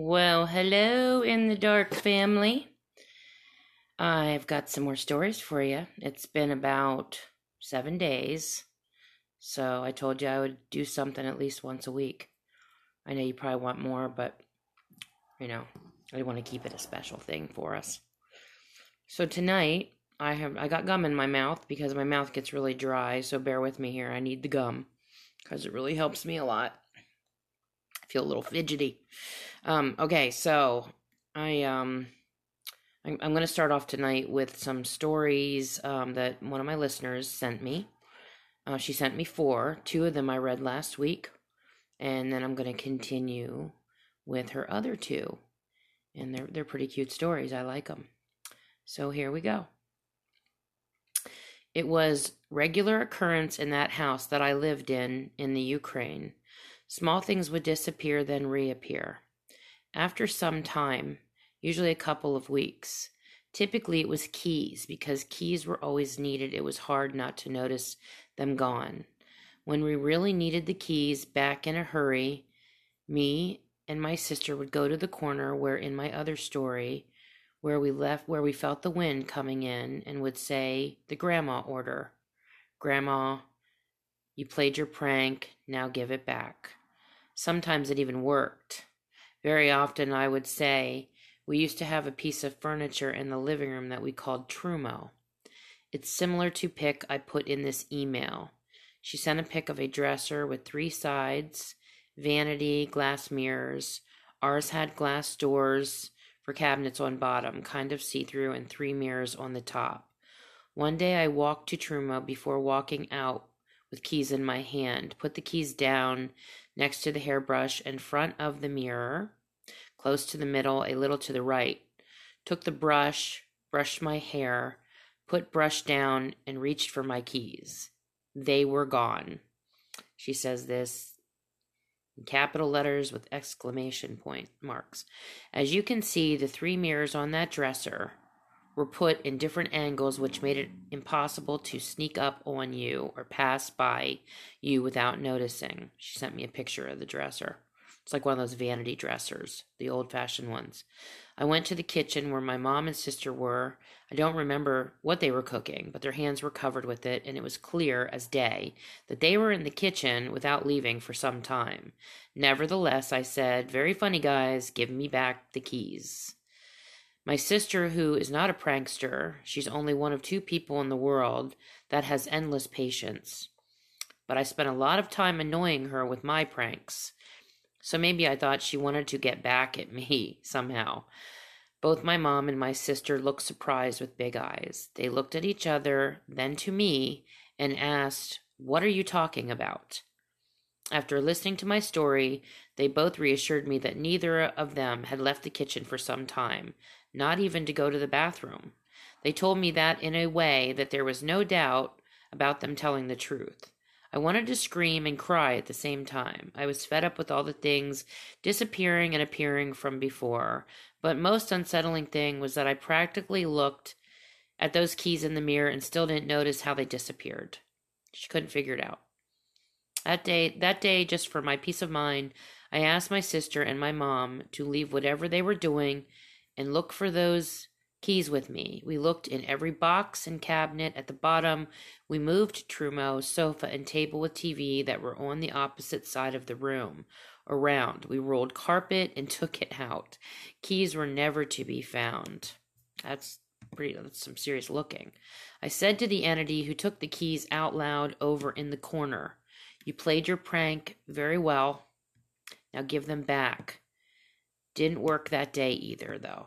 Well, hello in the dark family. I've got some more stories for you. It's been about seven days, so I told you I would do something at least once a week. I know you probably want more, but you know, I want to keep it a special thing for us. So tonight, I have I got gum in my mouth because my mouth gets really dry, so bear with me here. I need the gum because it really helps me a lot. I feel a little fidgety. Um, okay, so I um I'm, I'm going to start off tonight with some stories um, that one of my listeners sent me. Uh, she sent me four. Two of them I read last week, and then I'm going to continue with her other two, and they're they're pretty cute stories. I like them. So here we go. It was regular occurrence in that house that I lived in in the Ukraine. Small things would disappear, then reappear. After some time, usually a couple of weeks, typically it was keys because keys were always needed. It was hard not to notice them gone. When we really needed the keys back in a hurry, me and my sister would go to the corner where in my other story where we left where we felt the wind coming in and would say the grandma order. Grandma, you played your prank, now give it back. Sometimes it even worked. Very often I would say, we used to have a piece of furniture in the living room that we called Trumo. It's similar to pic I put in this email. She sent a pic of a dresser with three sides, vanity, glass mirrors. Ours had glass doors for cabinets on bottom, kind of see through, and three mirrors on the top. One day I walked to Trumo before walking out with keys in my hand, put the keys down next to the hairbrush in front of the mirror, close to the middle, a little to the right. Took the brush, brushed my hair, put brush down, and reached for my keys. They were gone. She says this in capital letters with exclamation point marks. As you can see, the three mirrors on that dresser were put in different angles, which made it impossible to sneak up on you or pass by you without noticing. She sent me a picture of the dresser. It's like one of those vanity dressers, the old fashioned ones. I went to the kitchen where my mom and sister were. I don't remember what they were cooking, but their hands were covered with it, and it was clear as day that they were in the kitchen without leaving for some time. Nevertheless, I said, Very funny, guys, give me back the keys. My sister, who is not a prankster, she's only one of two people in the world that has endless patience. But I spent a lot of time annoying her with my pranks. So maybe I thought she wanted to get back at me somehow. Both my mom and my sister looked surprised with big eyes. They looked at each other, then to me, and asked, What are you talking about? After listening to my story, they both reassured me that neither of them had left the kitchen for some time, not even to go to the bathroom. They told me that in a way that there was no doubt about them telling the truth. I wanted to scream and cry at the same time. I was fed up with all the things disappearing and appearing from before. But most unsettling thing was that I practically looked at those keys in the mirror and still didn't notice how they disappeared. She couldn't figure it out. That day, that day, just for my peace of mind, I asked my sister and my mom to leave whatever they were doing and look for those keys with me. We looked in every box and cabinet at the bottom. We moved Trumo's sofa and table with TV that were on the opposite side of the room around. We rolled carpet and took it out. Keys were never to be found. That's pretty that's some serious looking. I said to the entity who took the keys out loud over in the corner, You played your prank very well. Now give them back. Didn't work that day either, though.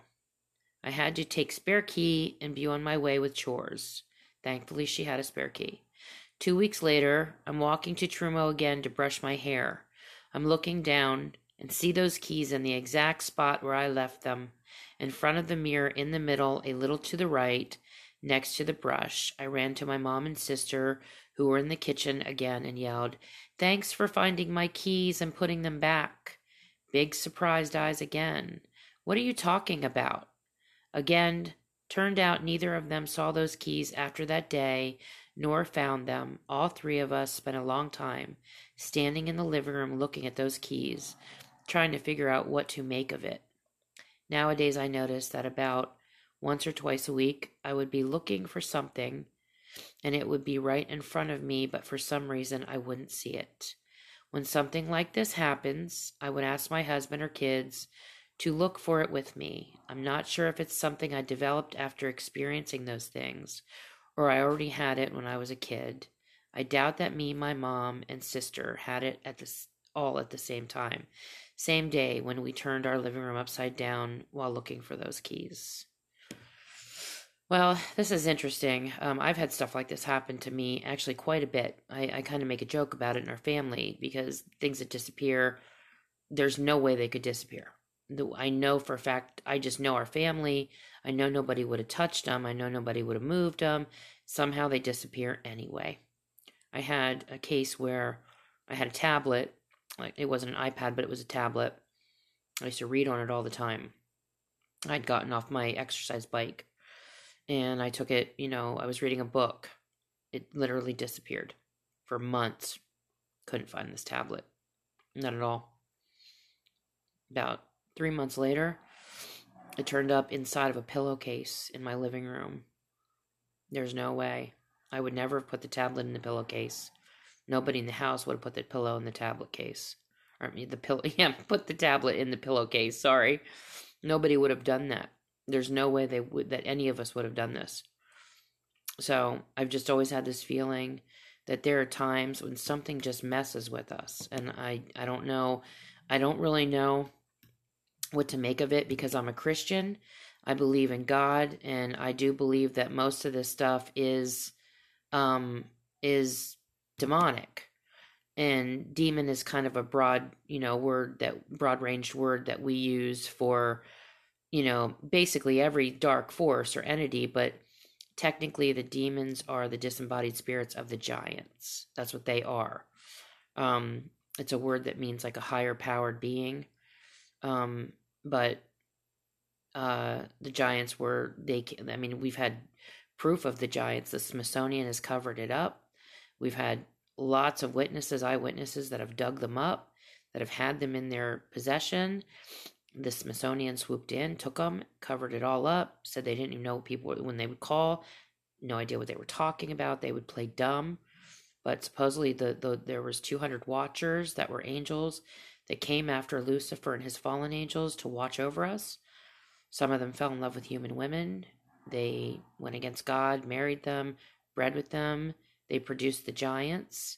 I had to take spare key and be on my way with chores. Thankfully, she had a spare key. Two weeks later, I'm walking to Trumo again to brush my hair. I'm looking down and see those keys in the exact spot where I left them, in front of the mirror in the middle, a little to the right, next to the brush. I ran to my mom and sister, who were in the kitchen again, and yelled, Thanks for finding my keys and putting them back. Big surprised eyes again. What are you talking about? Again, turned out neither of them saw those keys after that day, nor found them. All three of us spent a long time standing in the living room looking at those keys. trying to figure out what to make of it. Nowadays, I notice that about once or twice a week, I would be looking for something and it would be right in front of me, but for some reason, I wouldn't see it. When something like this happens, I would ask my husband or kids to look for it with me. I'm not sure if it's something I developed after experiencing those things, or I already had it when I was a kid. I doubt that me, my mom, and sister had it at all at the same time, same day when we turned our living room upside down while looking for those keys. Well, this is interesting. Um, I've had stuff like this happen to me actually quite a bit. I, I kind of make a joke about it in our family because things that disappear, there's no way they could disappear. I know for a fact, I just know our family. I know nobody would have touched them. I know nobody would have moved them. Somehow they disappear anyway. I had a case where I had a tablet. It wasn't an iPad, but it was a tablet. I used to read on it all the time. I'd gotten off my exercise bike and I took it, you know, I was reading a book. It literally disappeared for months. Couldn't find this tablet. Not at all. About Three months later, it turned up inside of a pillowcase in my living room. There's no way. I would never have put the tablet in the pillowcase. Nobody in the house would have put the pillow in the tablet case. Or I mean, the pillow. Yeah, put the tablet in the pillowcase. Sorry, nobody would have done that. There's no way they would that any of us would have done this. So I've just always had this feeling that there are times when something just messes with us, and I I don't know. I don't really know what to make of it because I'm a Christian. I believe in God, and I do believe that most of this stuff is um, is demonic. And demon is kind of a broad, you know, word that broad ranged word that we use for, you know, basically every dark force or entity, but technically the demons are the disembodied spirits of the giants. That's what they are. Um, it's a word that means like a higher powered being. Um, but uh, the giants were they. I mean, we've had proof of the giants. The Smithsonian has covered it up. We've had lots of witnesses, eyewitnesses that have dug them up, that have had them in their possession. The Smithsonian swooped in, took them, covered it all up, said they didn't even know what people when they would call, no idea what they were talking about. They would play dumb. But supposedly the, the there was 200 watchers that were angels that came after Lucifer and his fallen angels to watch over us. Some of them fell in love with human women. They went against God, married them, bred with them. They produced the giants,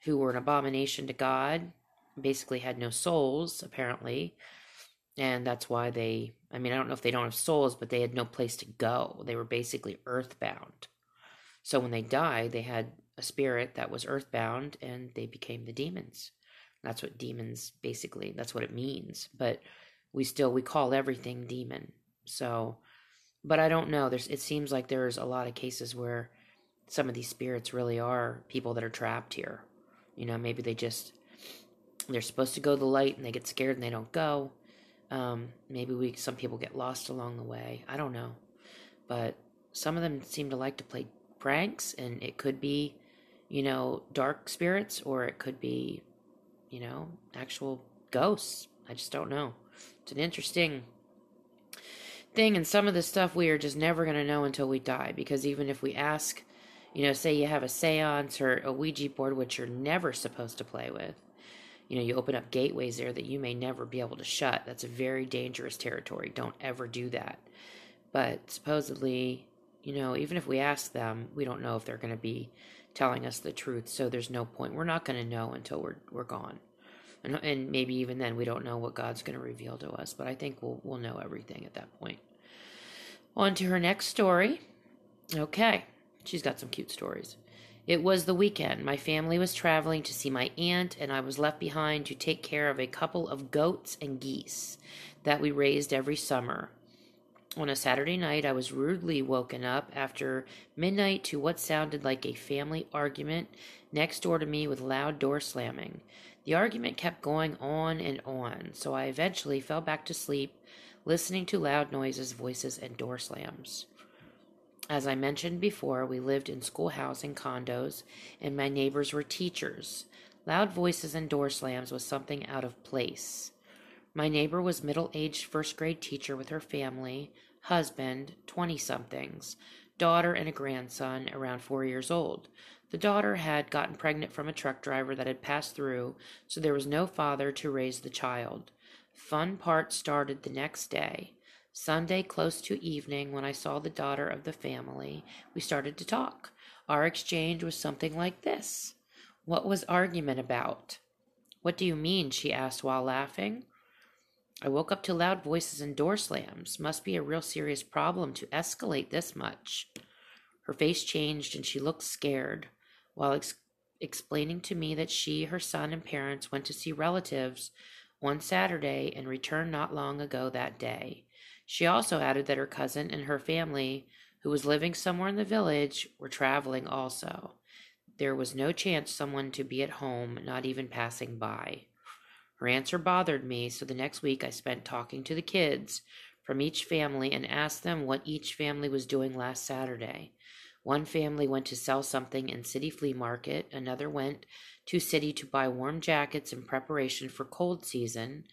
who were an abomination to God, basically had no souls, apparently. And that's why they, I mean, I don't know if they don't have souls, but they had no place to go. They were basically earthbound. So when they died, they had a spirit that was earthbound and they became the demons. That's what demons basically, that's what it means. But we still we call everything demon. So but I don't know. There's it seems like there's a lot of cases where some of these spirits really are people that are trapped here. You know, maybe they just they're supposed to go to the light and they get scared and they don't go. Um, maybe we some people get lost along the way. I don't know. But some of them seem to like to play pranks and it could be, you know, dark spirits or it could be you know, actual ghosts. I just don't know. It's an interesting thing, and some of the stuff we are just never going to know until we die. Because even if we ask, you know, say you have a seance or a Ouija board, which you're never supposed to play with, you know, you open up gateways there that you may never be able to shut. That's a very dangerous territory. Don't ever do that. But supposedly, you know, even if we ask them, we don't know if they're going to be telling us the truth. So there's no point. We're not going to know until we're we're gone, and and maybe even then we don't know what God's going to reveal to us. But I think we'll we'll know everything at that point. On to her next story. Okay, she's got some cute stories. It was the weekend. My family was traveling to see my aunt, and I was left behind to take care of a couple of goats and geese that we raised every summer. On a Saturday night, I was rudely woken up after midnight to what sounded like a family argument next door to me with loud door slamming. The argument kept going on and on, so I eventually fell back to sleep, listening to loud noises, voices, and door slams. As I mentioned before, we lived in schoolhousing condos, and my neighbors were teachers. Loud voices and door slams was something out of place. My neighbor was middle-aged first-grade teacher with her family, husband, 20-somethings, daughter and a grandson around 4 years old. The daughter had gotten pregnant from a truck driver that had passed through, so there was no father to raise the child. Fun part started the next day. Sunday, close to evening, when I saw the daughter of the family, we started to talk. Our exchange was something like this What was argument about? What do you mean? she asked while laughing. I woke up to loud voices and door slams. Must be a real serious problem to escalate this much. Her face changed and she looked scared while ex- explaining to me that she, her son, and parents went to see relatives one Saturday and returned not long ago that day. She also added that her cousin and her family, who was living somewhere in the village, were traveling also. There was no chance someone to be at home, not even passing by. Her answer bothered me, so the next week I spent talking to the kids from each family and asked them what each family was doing last Saturday. One family went to sell something in City Flea Market, another went to City to buy warm jackets in preparation for cold season.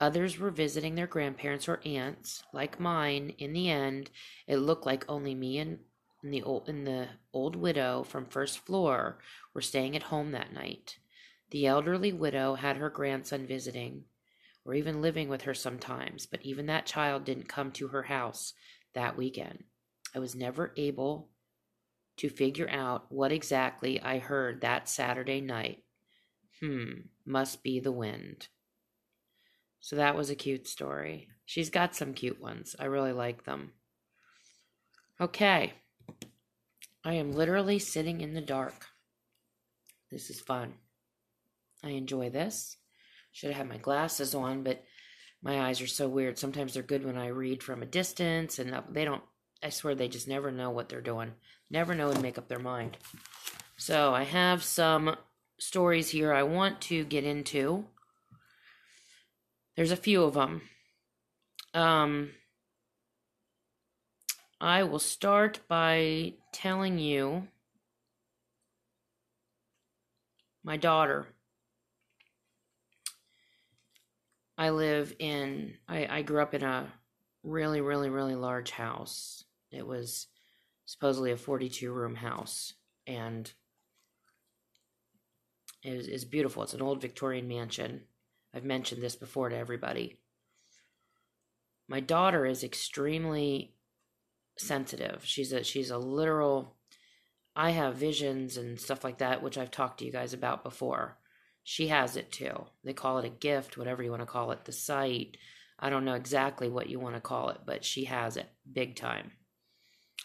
Others were visiting their grandparents or aunts, like mine. In the end, it looked like only me and the old and the old widow from first floor were staying at home that night. The elderly widow had her grandson visiting, or even living with her sometimes, but even that child didn't come to her house that weekend. I was never able to figure out what exactly I heard that Saturday night. Hmm, must be the wind. So that was a cute story. She's got some cute ones. I really like them. Okay. I am literally sitting in the dark. This is fun. I enjoy this. Should have had my glasses on, but my eyes are so weird. Sometimes they're good when I read from a distance, and they don't I swear they just never know what they're doing. Never know and make up their mind. So I have some stories here I want to get into. There's a few of them. Um, I will start by telling you my daughter. I live in, I, I grew up in a really, really, really large house. It was supposedly a 42 room house and it is, beautiful. It's an old Victorian mansion. I've mentioned this before to everybody. My daughter is extremely sensitive. She's a she's a literal I have visions and stuff like that which I've talked to you guys about before. She has it too. They call it a gift, whatever you want to call it, the sight, I don't know exactly what you want to call it, but she has it big time.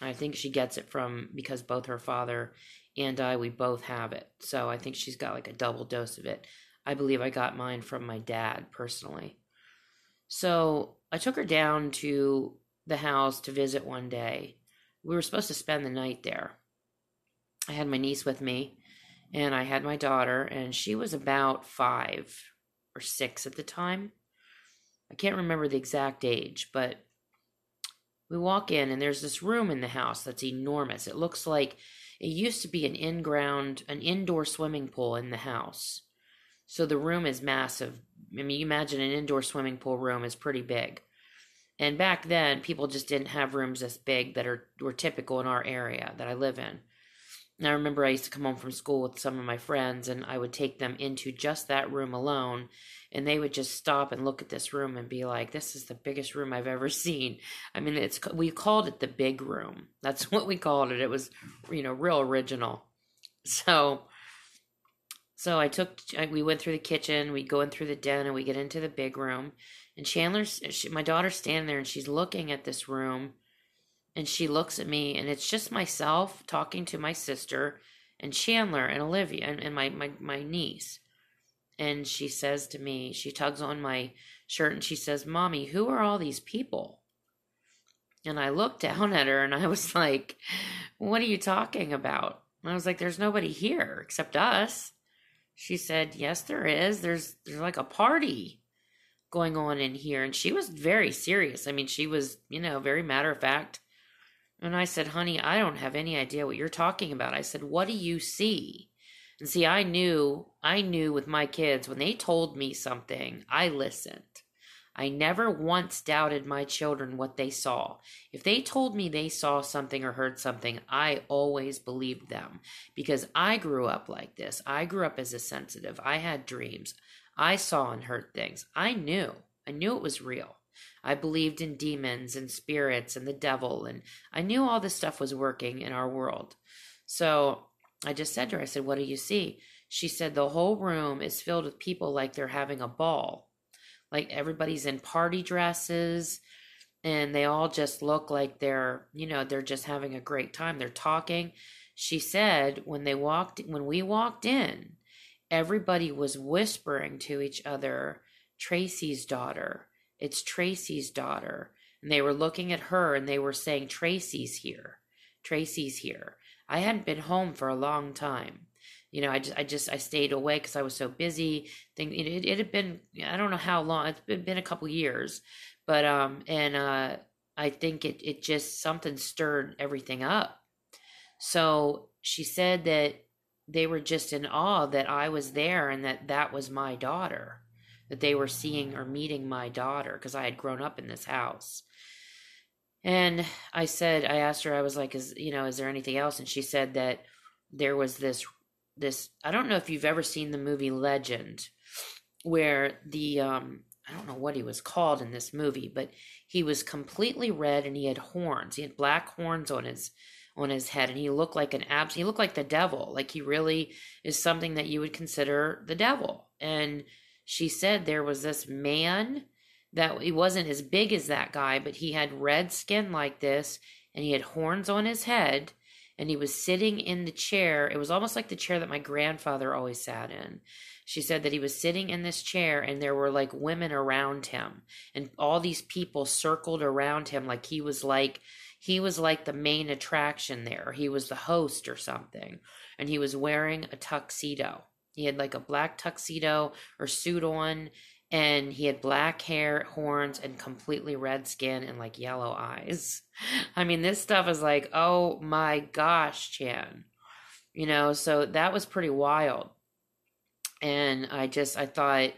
I think she gets it from because both her father and I, we both have it. So I think she's got like a double dose of it. I believe I got mine from my dad personally. So I took her down to the house to visit one day. We were supposed to spend the night there. I had my niece with me and I had my daughter, and she was about five or six at the time. I can't remember the exact age, but we walk in and there's this room in the house that's enormous. It looks like it used to be an in ground, an indoor swimming pool in the house. So the room is massive. I mean, you imagine an indoor swimming pool room is pretty big. And back then, people just didn't have rooms this big that are were typical in our area that I live in. And I remember I used to come home from school with some of my friends, and I would take them into just that room alone, and they would just stop and look at this room and be like, "This is the biggest room I've ever seen." I mean, it's we called it the big room. That's what we called it. It was, you know, real original. So, so I took, we went through the kitchen, we go in through the den, and we get into the big room. And Chandler's, she, my daughter's standing there, and she's looking at this room and she looks at me and it's just myself talking to my sister and Chandler and Olivia and, and my, my, my niece. And she says to me, she tugs on my shirt and she says, Mommy, who are all these people? And I looked down at her and I was like, What are you talking about? And I was like, There's nobody here except us. She said, Yes, there is. There's there's like a party going on in here. And she was very serious. I mean, she was, you know, very matter of fact and I said, honey, I don't have any idea what you're talking about. I said, what do you see? And see, I knew, I knew with my kids, when they told me something, I listened. I never once doubted my children what they saw. If they told me they saw something or heard something, I always believed them because I grew up like this. I grew up as a sensitive. I had dreams. I saw and heard things. I knew. I knew it was real. I believed in demons and spirits and the devil, and I knew all this stuff was working in our world. So I just said to her, I said, What do you see? She said, The whole room is filled with people like they're having a ball. Like everybody's in party dresses and they all just look like they're, you know, they're just having a great time. They're talking. She said when they walked when we walked in, everybody was whispering to each other, Tracy's daughter. It's Tracy's daughter. And they were looking at her and they were saying, Tracy's here. Tracy's here. I hadn't been home for a long time. You know, I just, I just, I stayed away because I was so busy. Think it, it, it, had been, I don't know how long. It's been, been a couple years, but um, and uh, I think it, it just something stirred everything up. So she said that they were just in awe that I was there and that that was my daughter, that they were seeing or meeting my daughter because I had grown up in this house. And I said, I asked her, I was like, is, you know, is there anything else? And she said that there was this this I don't know if you've ever seen the movie Legend where the um I don't know what he was called in this movie, but he was completely red and he had horns. He had black horns on his on his head and he looked like an abs he looked like the devil. Like he really is something that you would consider the devil. And she said there was this man that he wasn't as big as that guy, but he had red skin like this and he had horns on his head and he was sitting in the chair. It was almost like the chair that my grandfather always sat in. She said that he was sitting in this chair and there were like women around him and all these people circled around him like he was like he was like the main attraction there. He was the host or something. And he was wearing a tuxedo. He had like a black tuxedo or suit on and he had black hair, horns, and completely red skin and like yellow eyes. I mean, this stuff is like, oh my gosh, Chan. You know, so that was pretty wild. And I just I thought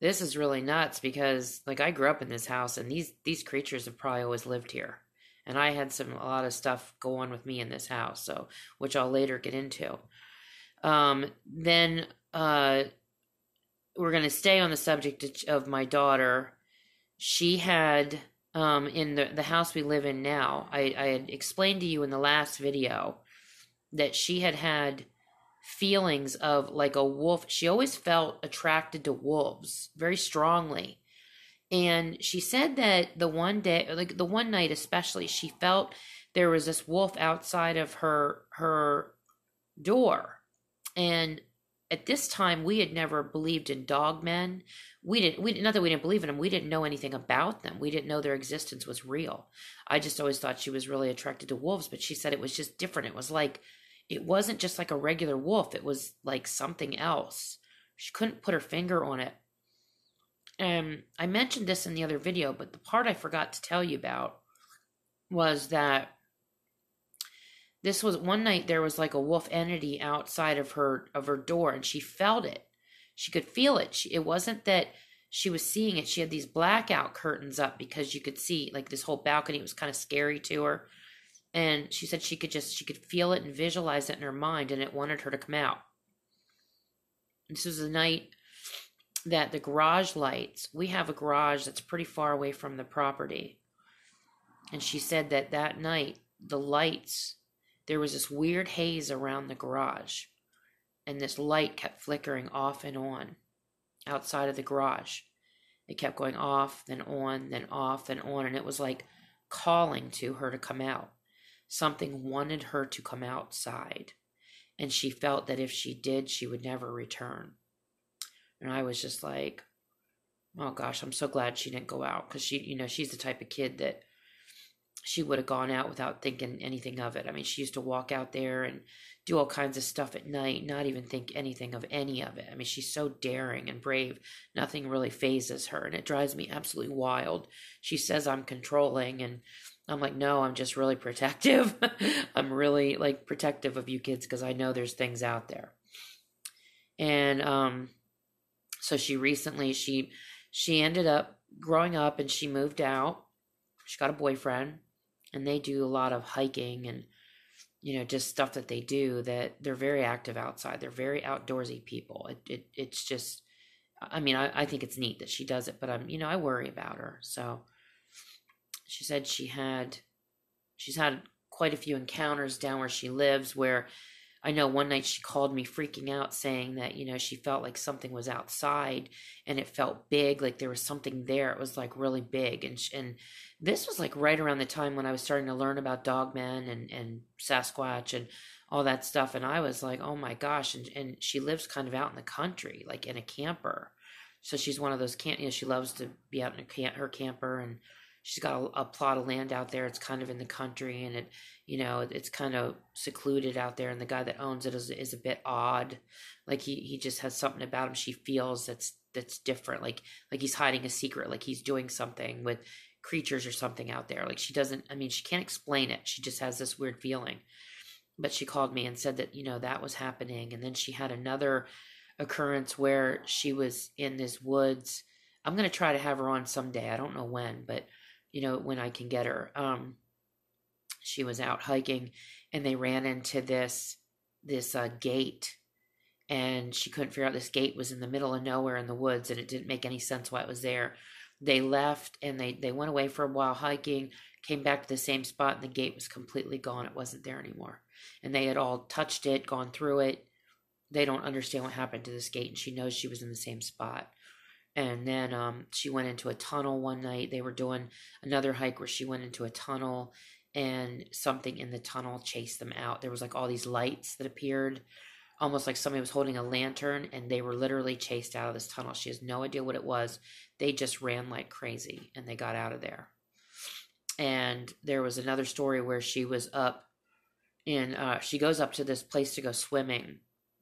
this is really nuts because like I grew up in this house and these these creatures have probably always lived here. And I had some a lot of stuff go on with me in this house, so which I'll later get into. Um then uh we're going to stay on the subject of my daughter. She had um, in the the house we live in now. I, I had explained to you in the last video that she had had feelings of like a wolf. She always felt attracted to wolves very strongly. And she said that the one day, like the one night especially, she felt there was this wolf outside of her her door. And at this time we had never believed in dog men. We didn't we not that we didn't believe in them we didn't know anything about them. We didn't know their existence was real. I just always thought she was really attracted to wolves but she said it was just different. It was like it wasn't just like a regular wolf. It was like something else. She couldn't put her finger on it. And i mentioned this in the other video but the part i forgot to tell you about was that this was one night there was like a wolf entity outside of her of her door and she felt it. She could feel it. She, it wasn't that she was seeing it. She had these blackout curtains up because you could see like this whole balcony was kind of scary to her. And she said she could just she could feel it and visualize it in her mind and it wanted her to come out. This was the night that the garage lights we have a garage that's pretty far away from the property. And she said that that night the lights there was this weird haze around the garage, and this light kept flickering off and on outside of the garage. It kept going off, then on, then off, then on, and it was like calling to her to come out. Something wanted her to come outside, and she felt that if she did, she would never return. And I was just like, oh gosh, I'm so glad she didn't go out because she, you know, she's the type of kid that she would have gone out without thinking anything of it. I mean, she used to walk out there and do all kinds of stuff at night, not even think anything of any of it. I mean, she's so daring and brave. Nothing really phases her, and it drives me absolutely wild. She says I'm controlling, and I'm like, no, I'm just really protective. I'm really like protective of you kids because I know there's things out there. And um, so she recently she she ended up growing up and she moved out. She got a boyfriend and they do a lot of hiking and you know just stuff that they do that they're very active outside. They're very outdoorsy people. It, it it's just I mean, I, I think it's neat that she does it, but I'm, you know, I worry about her. So she said she had, she's had quite a few encounters down where she lives where I know one night she called me freaking out saying that, you know, she felt like something was outside and it felt big, like there was something there. It was like really big. And, and this was like right around the time when I was starting to learn about dogmen and, and Sasquatch and all that stuff. And I was like, oh my gosh. And, and she lives kind of out in the country, like in a camper. So she's one of those can't, you know, she loves to be out in her camper and she's got a, a plot of land out there. It's kind of in the country and it, you know it's kind of secluded out there and the guy that owns it is, is a bit odd. Like he he just has something about him she feels that's that's different. Like like he's hiding a secret like he's doing something with creatures or something out there. Like she doesn't i mean she can't explain it. She just has this weird feeling. But she called me and said that you know that was happening and then she had another occurrence where she was in this woods. I'm going to try to have her on someday. I don't know when but you know when i can get her. Um she was out hiking and they ran into this this uh, gate and she couldn't figure out this gate was in the middle of nowhere in the woods and it didn't make any sense why it was there. They left and they they went away for a while hiking came back to the same spot and the gate was completely gone. It wasn't there anymore. And they had all touched it gone through it. They don't understand what happened to this gate and she knows she was in the same spot and then um, she went into a tunnel one night they were doing another hike where she went into a tunnel and something in the tunnel chased them out. There was like all these lights that appeared, almost like somebody was holding a lantern, and they were literally chased out of this tunnel. She has no idea what it was. They just ran like crazy and they got out of there. And there was another story where she was up in uh, she goes up to this place to go swimming,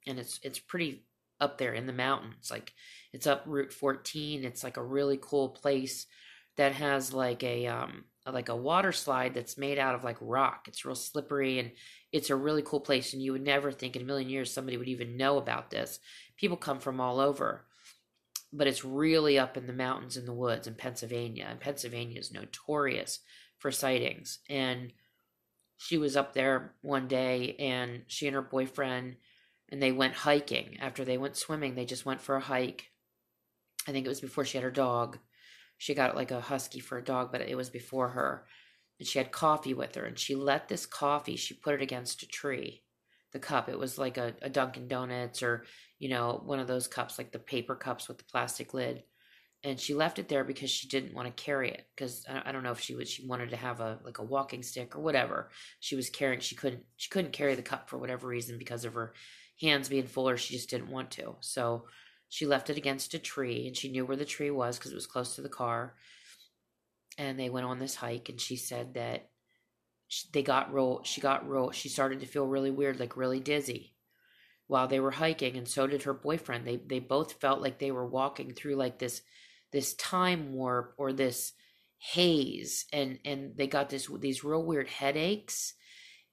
and it's it's pretty up there in the mountains. Like it's up Route 14. It's like a really cool place that has like a um like a water slide that's made out of like rock. It's real slippery and it's a really cool place. And you would never think in a million years somebody would even know about this. People come from all over, but it's really up in the mountains in the woods in Pennsylvania. And Pennsylvania is notorious for sightings. And she was up there one day and she and her boyfriend and they went hiking after they went swimming they just went for a hike i think it was before she had her dog she got like a husky for a dog, but it was before her. And she had coffee with her, and she let this coffee, she put it against a tree. The cup, it was like a, a Dunkin' Donuts or, you know, one of those cups, like the paper cups with the plastic lid. And she left it there because she didn't want to carry it. Because I, don't know if she was, she wanted to have a like a walking stick or whatever. She was carrying, she couldn't, she couldn't carry the cup for whatever reason because of her hands being full, or she just didn't want to. So she left it against a tree and she knew where the tree was because it was close to the car. And they went on this hike and she said that they got real, she got real, she started to feel really weird, like really dizzy while they were hiking. And so did her boyfriend. They, they both felt like they were walking through like this, this time warp or this haze and, and they got this, these real weird headaches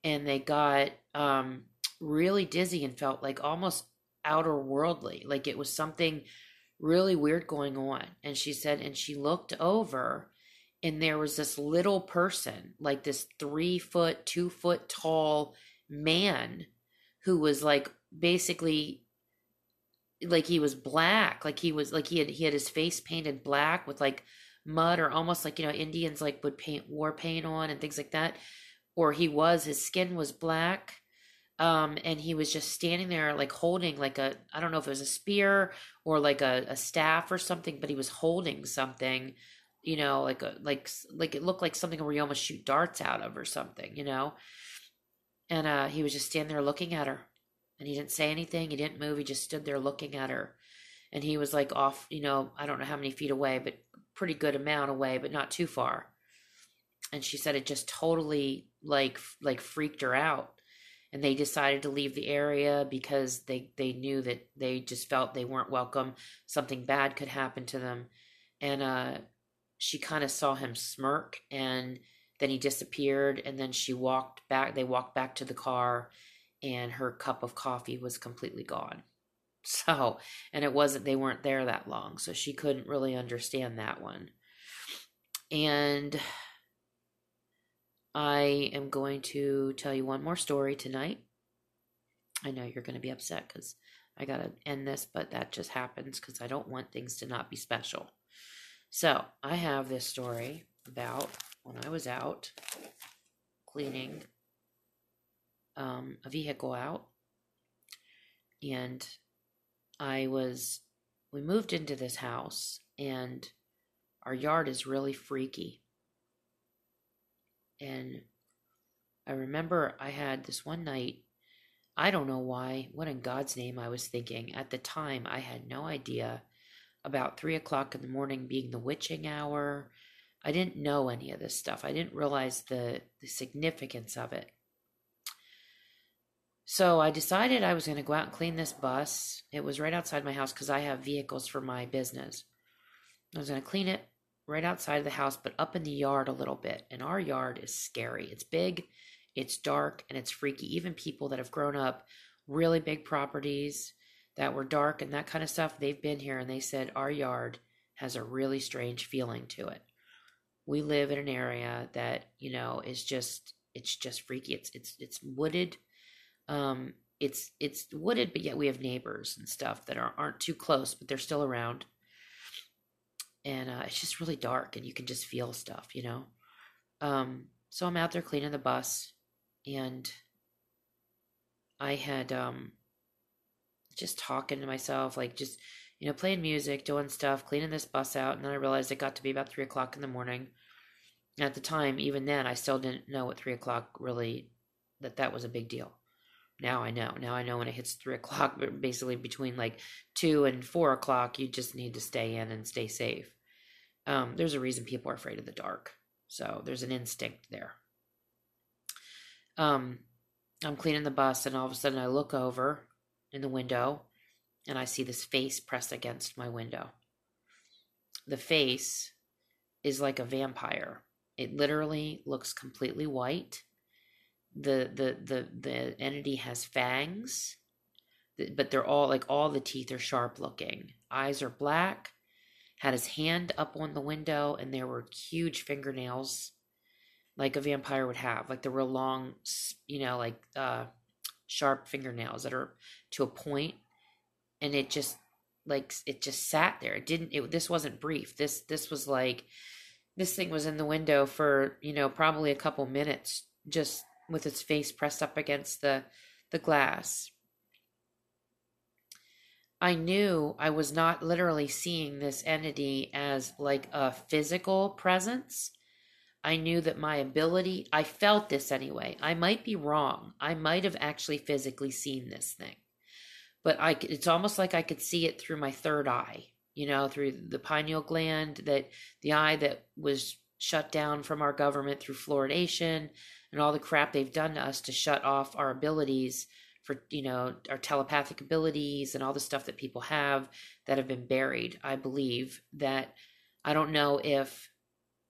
and they got, um, really dizzy and felt like almost outer worldly like it was something really weird going on. And she said and she looked over and there was this little person like this three foot two foot tall man who was like basically like he was black like he was like he had he had his face painted black with like mud or almost like you know indians like would paint war paint on and things like that. Or he was his skin was black um, and he was just standing there like holding like a i don't know if it was a spear or like a, a staff or something but he was holding something you know like a like like it looked like something where you almost shoot darts out of or something you know? And uh he was just standing there looking at her and he didn't say anything he didn't move he just stood there looking at her. And he was like off you know i don't know how many feet away but pretty good amount away but not too far. And she said it just totally like like freaked her out and they decided to leave the area because they they knew that they just felt they weren't welcome. Something bad could happen to them. And uh she kind of saw him smirk and then he disappeared and then she walked back they walked back to the car and her cup of coffee was completely gone. So and it wasn't they weren't there that long so she couldn't really understand that one. And I am going to tell you one more story tonight. I know you're going to be upset because I got to end this, but that just happens because I don't want things to not be special. So I have this story about when I was out cleaning um, a vehicle out, and I was, we moved into this house, and our yard is really freaky. And I remember I had this one night I don't know why, what in God's name I was thinking. At the time, I had no idea about three o'clock in the morning being the witching hour. I didn't know any of this stuff. I didn't realize the, the significance of it. So I decided I was going to go out and clean this bus. It was right outside my house because I have vehicles for my business. I was going to clean it right outside of the house, but up in the yard a little bit. And our yard is scary. It's big, it's dark and it's freaky. Even people that have grown up really big properties that were dark and that kind of stuff, they've been here and they said our yard has a really strange feeling to it. We live in an area that, you know, is just it's just freaky. It's it's it's wooded. Um it's it's wooded, but yet we have neighbors and stuff that are, aren't too close, but they're still around. And uh, it's just really dark, and you can just feel stuff, you know. Um, so I'm out there cleaning the bus, and I had um just talking to myself, like just you know playing music, doing stuff, cleaning this bus out, and then I realized it got to be about three o'clock in the morning. At the time, even then, I still didn't know at three o'clock really that that was a big deal. Now I know. Now I know when it hits three o'clock, but basically between like two and four o'clock, you just need to stay in and stay safe. Um, there's a reason people are afraid of the dark. So there's an instinct there um, I'm cleaning the bus, and all of a sudden I look over in the window and I see this face pressed against my window. The face is like a vampire. It literally looks completely white. The the the the entity has fangs, but they're all like all the teeth are sharp looking. Eyes are black. Had his hand up on the window, and there were huge fingernails like a vampire would have, like the real long, you know, like uh, sharp fingernails that are to a point, and it just like it just sat there. It didn't. It this wasn't brief. This this was like this thing was in the window for you know probably a couple minutes, just with its face pressed up against the the glass. I knew I was not literally seeing this entity as like a physical presence I knew that my ability, I felt this anyway. I might be wrong. I might have actually physically seen this thing. But I it's almost like I could see it through my third eye, you know, through the pineal gland that the eye that was shut down from our government through fluoridation and all the crap they've done to us to shut off our abilities for you know our telepathic abilities and all the stuff that people have that have been buried i believe that i don't know if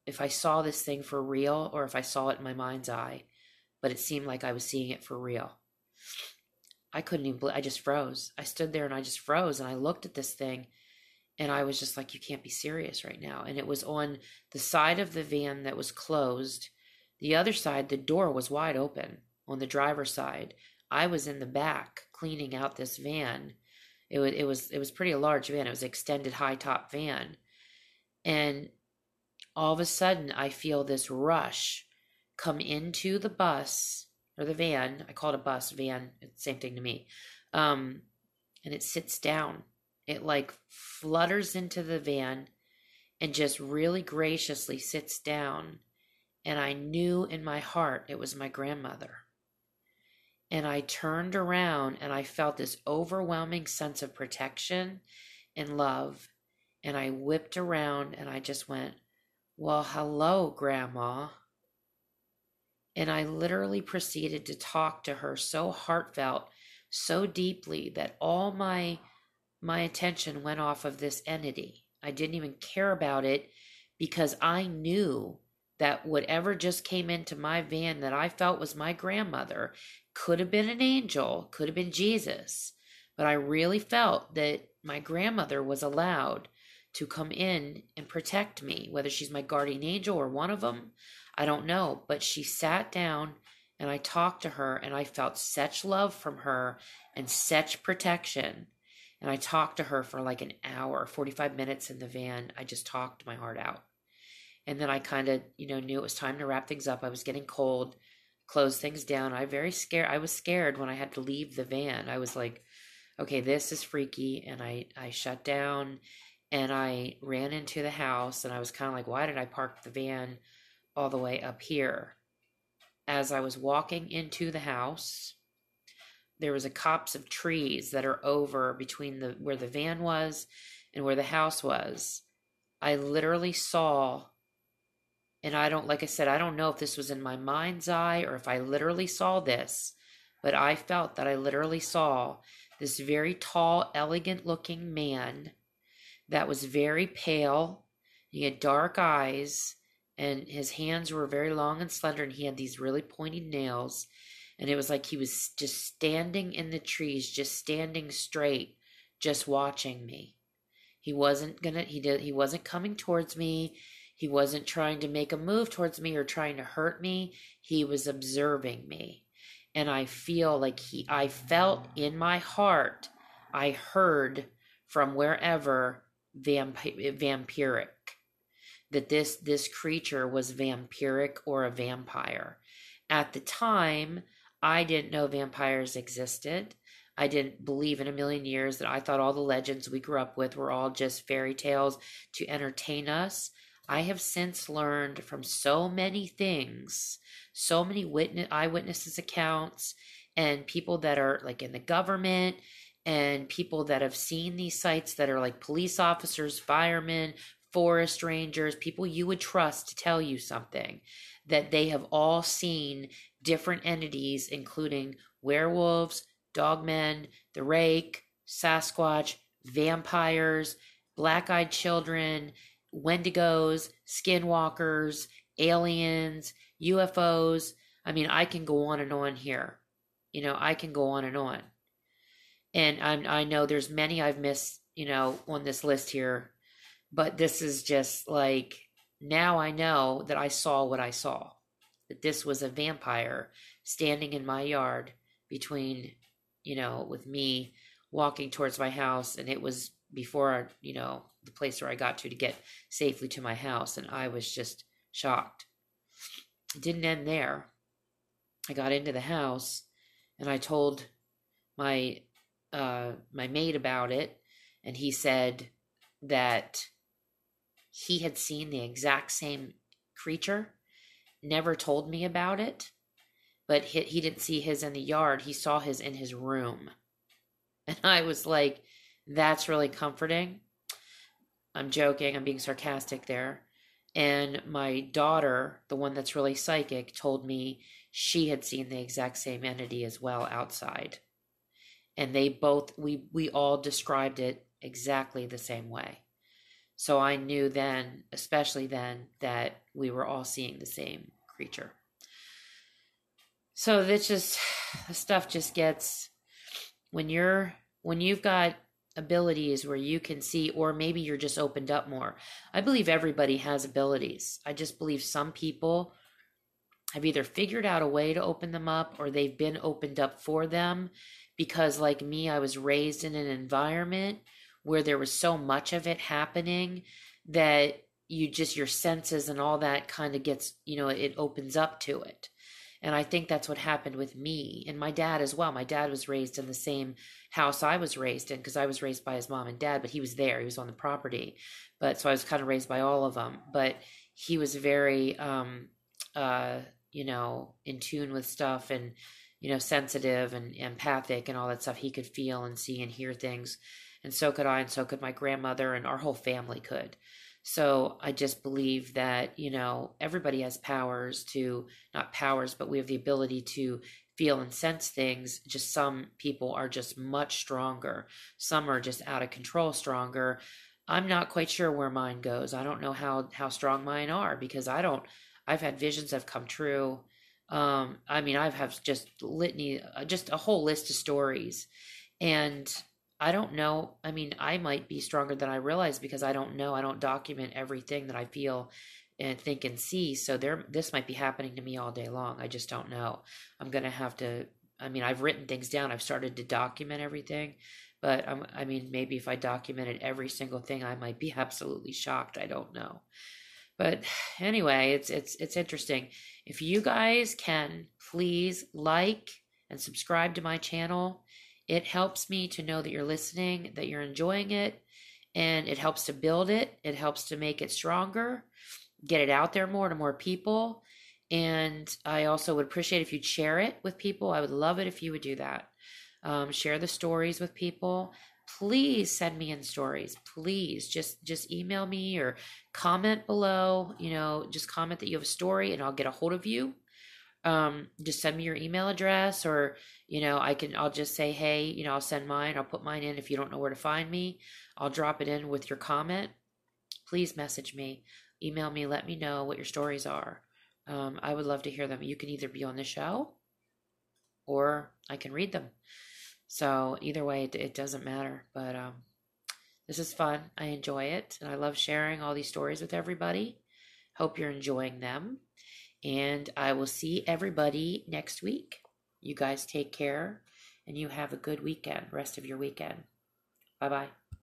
if I saw this thing for real or if I saw it in my mind's eye, but it seemed like I was seeing it for real. I couldn't even I just froze. I stood there and I just froze and I looked at this thing and I was just like, you can't be serious right now. And it was on the side of the van that was closed. The other side, the door was wide open on the driver's side. I was in the back cleaning out this van. It was it was it was pretty large van. It was extended high top van. And all of a sudden I feel this rush come into the bus or the van. I call it a bus, van, same thing to me. Um, and it sits down. It like flutters into the van and just really graciously sits down. And I knew in my heart it was my grandmother. And I turned around and I felt this overwhelming sense of protection and love. And I whipped around and I just went, well, hello, Grandma. And I literally proceeded to talk to her so heartfelt, so deeply that all my my attention went off of this entity. I didn't even care about it because I knew that whatever just came into my van that I felt was my grandmother could have been an angel, could have been Jesus. But I really felt that my grandmother was allowed to come in and protect me, whether she's my guardian angel or one of them. I don't know. But she sat down and I talked to her and I felt such love from her and such protection. And I talked to her for like an hour, 45 minutes in the van. I just talked my heart out. And then I kind of, you know, knew it was time to wrap things up. I was getting cold, close things down. I very scared. I was scared when I had to leave the van. I was like, okay, this is freaky. And I, I shut down and I ran into the house and I was kind of like, why did I park the van all the way up here? As I was walking into the house, there was a copse of trees that are over between the where the van was and where the house was. I literally saw and I don't like I said I don't know if this was in my mind's eye or if I literally saw this, but I felt that I literally saw this very tall, elegant looking man that was very pale. He had dark eyes, and his hands were very long and slender, and he had these really pointed nails. And it was like he was just standing in the trees, just standing straight, just watching me. He wasn't gonna, he did, he wasn't coming towards me. He wasn't trying to make a move towards me or trying to hurt me. He was observing me. And I feel like he, I felt in my heart, I heard from wherever vamp- vampiric that this this creature was vampiric or a vampire at the time i didn't know vampires existed i didn't believe in a million years that i thought all the legends we grew up with were all just fairy tales to entertain us i have since learned from so many things so many witness eyewitnesses accounts and people that are like in the government and people that have seen these sites that are like police officers, firemen, forest rangers, people you would trust to tell you something, that they have all seen different entities, including werewolves, dogmen, the rake, Sasquatch, vampires, black eyed children, wendigos, skinwalkers, aliens, UFOs. I mean, I can go on and on here. You know, I can go on and on and I, I know there's many I've missed, you know, on this list here, but this is just like now I know that I saw what I saw, that this was a vampire standing in my yard between, you know, with me walking towards my house, and it was before, you know, the place where I got to to get safely to my house, and I was just shocked. It didn't end there. I got into the house and I told my uh, my maid about it, and he said that he had seen the exact same creature, never told me about it, but he, he didn't see his in the yard. He saw his in his room. And I was like, that's really comforting. I'm joking, I'm being sarcastic there. And my daughter, the one that's really psychic, told me she had seen the exact same entity as well outside. And they both we we all described it exactly the same way. So i knew then especially then that we were all seeing the same creature. So this just stuff just gets when you're when you've got abilities where you can see or maybe you're just opened up more. I believe everybody has abilities. I just believe some people have either figured out a way to open them up or they've been opened up for them because like me i was raised in an environment where there was so much of it happening that you just your senses and all that kind of gets you know it opens up to it and i think that's what happened with me and my dad as well my dad was raised in the same house i was raised in because i was raised by his mom and dad but he was there he was on the property but so i was kind of raised by all of them but he was very um uh you know in tune with stuff and you know, sensitive and empathic and all that stuff. He could feel and see and hear things. And so could I, and so could my grandmother, and our whole family could. So I just believe that, you know, everybody has powers to, not powers, but we have the ability to feel and sense things. Just some people are just much stronger. Some are just out of control stronger. I'm not quite sure where mine goes. I don't know how how strong mine are because I don't I've had visions have come true um, I mean, I've have just litany, uh, just a whole list of stories, and I don't know. I mean, I might be stronger than I realize because I don't know. I don't document everything that I feel and think and see. So there, this might be happening to me all day long. I just don't know. I'm gonna have to. I mean, I've written things down. I've started to document everything, but um, I mean, maybe if I documented every single thing, I might be absolutely shocked. I don't know. But anyway, it's it's it's interesting. If you guys can please like and subscribe to my channel it helps me to know that you're listening, that you're enjoying it, and it helps to build it. It helps to make it stronger, get it out there more to more people. And I also would appreciate if you'd share it with people. I would love it if you would do that. Um, share the stories with people. Please send me in stories. Please just just email me or comment below. You know, just comment that you have a story, and I'll get a hold of you um, just send me your email address or you know i can i'll just say hey you know i'll send mine i'll put mine in if you don't know where to find me. I'll drop it in with your comment. Please message me email me let me know what your stories are. Um, i would love to hear them. You can either be on the show or i can read them. So either way it, it doesn't matter but um, this is fun. I enjoy it and i love sharing all these stories with everybody. Hope you're enjoying them and I will see everybody next week. You guys take care and you have a good weekend, rest of your weekend. Bye bye.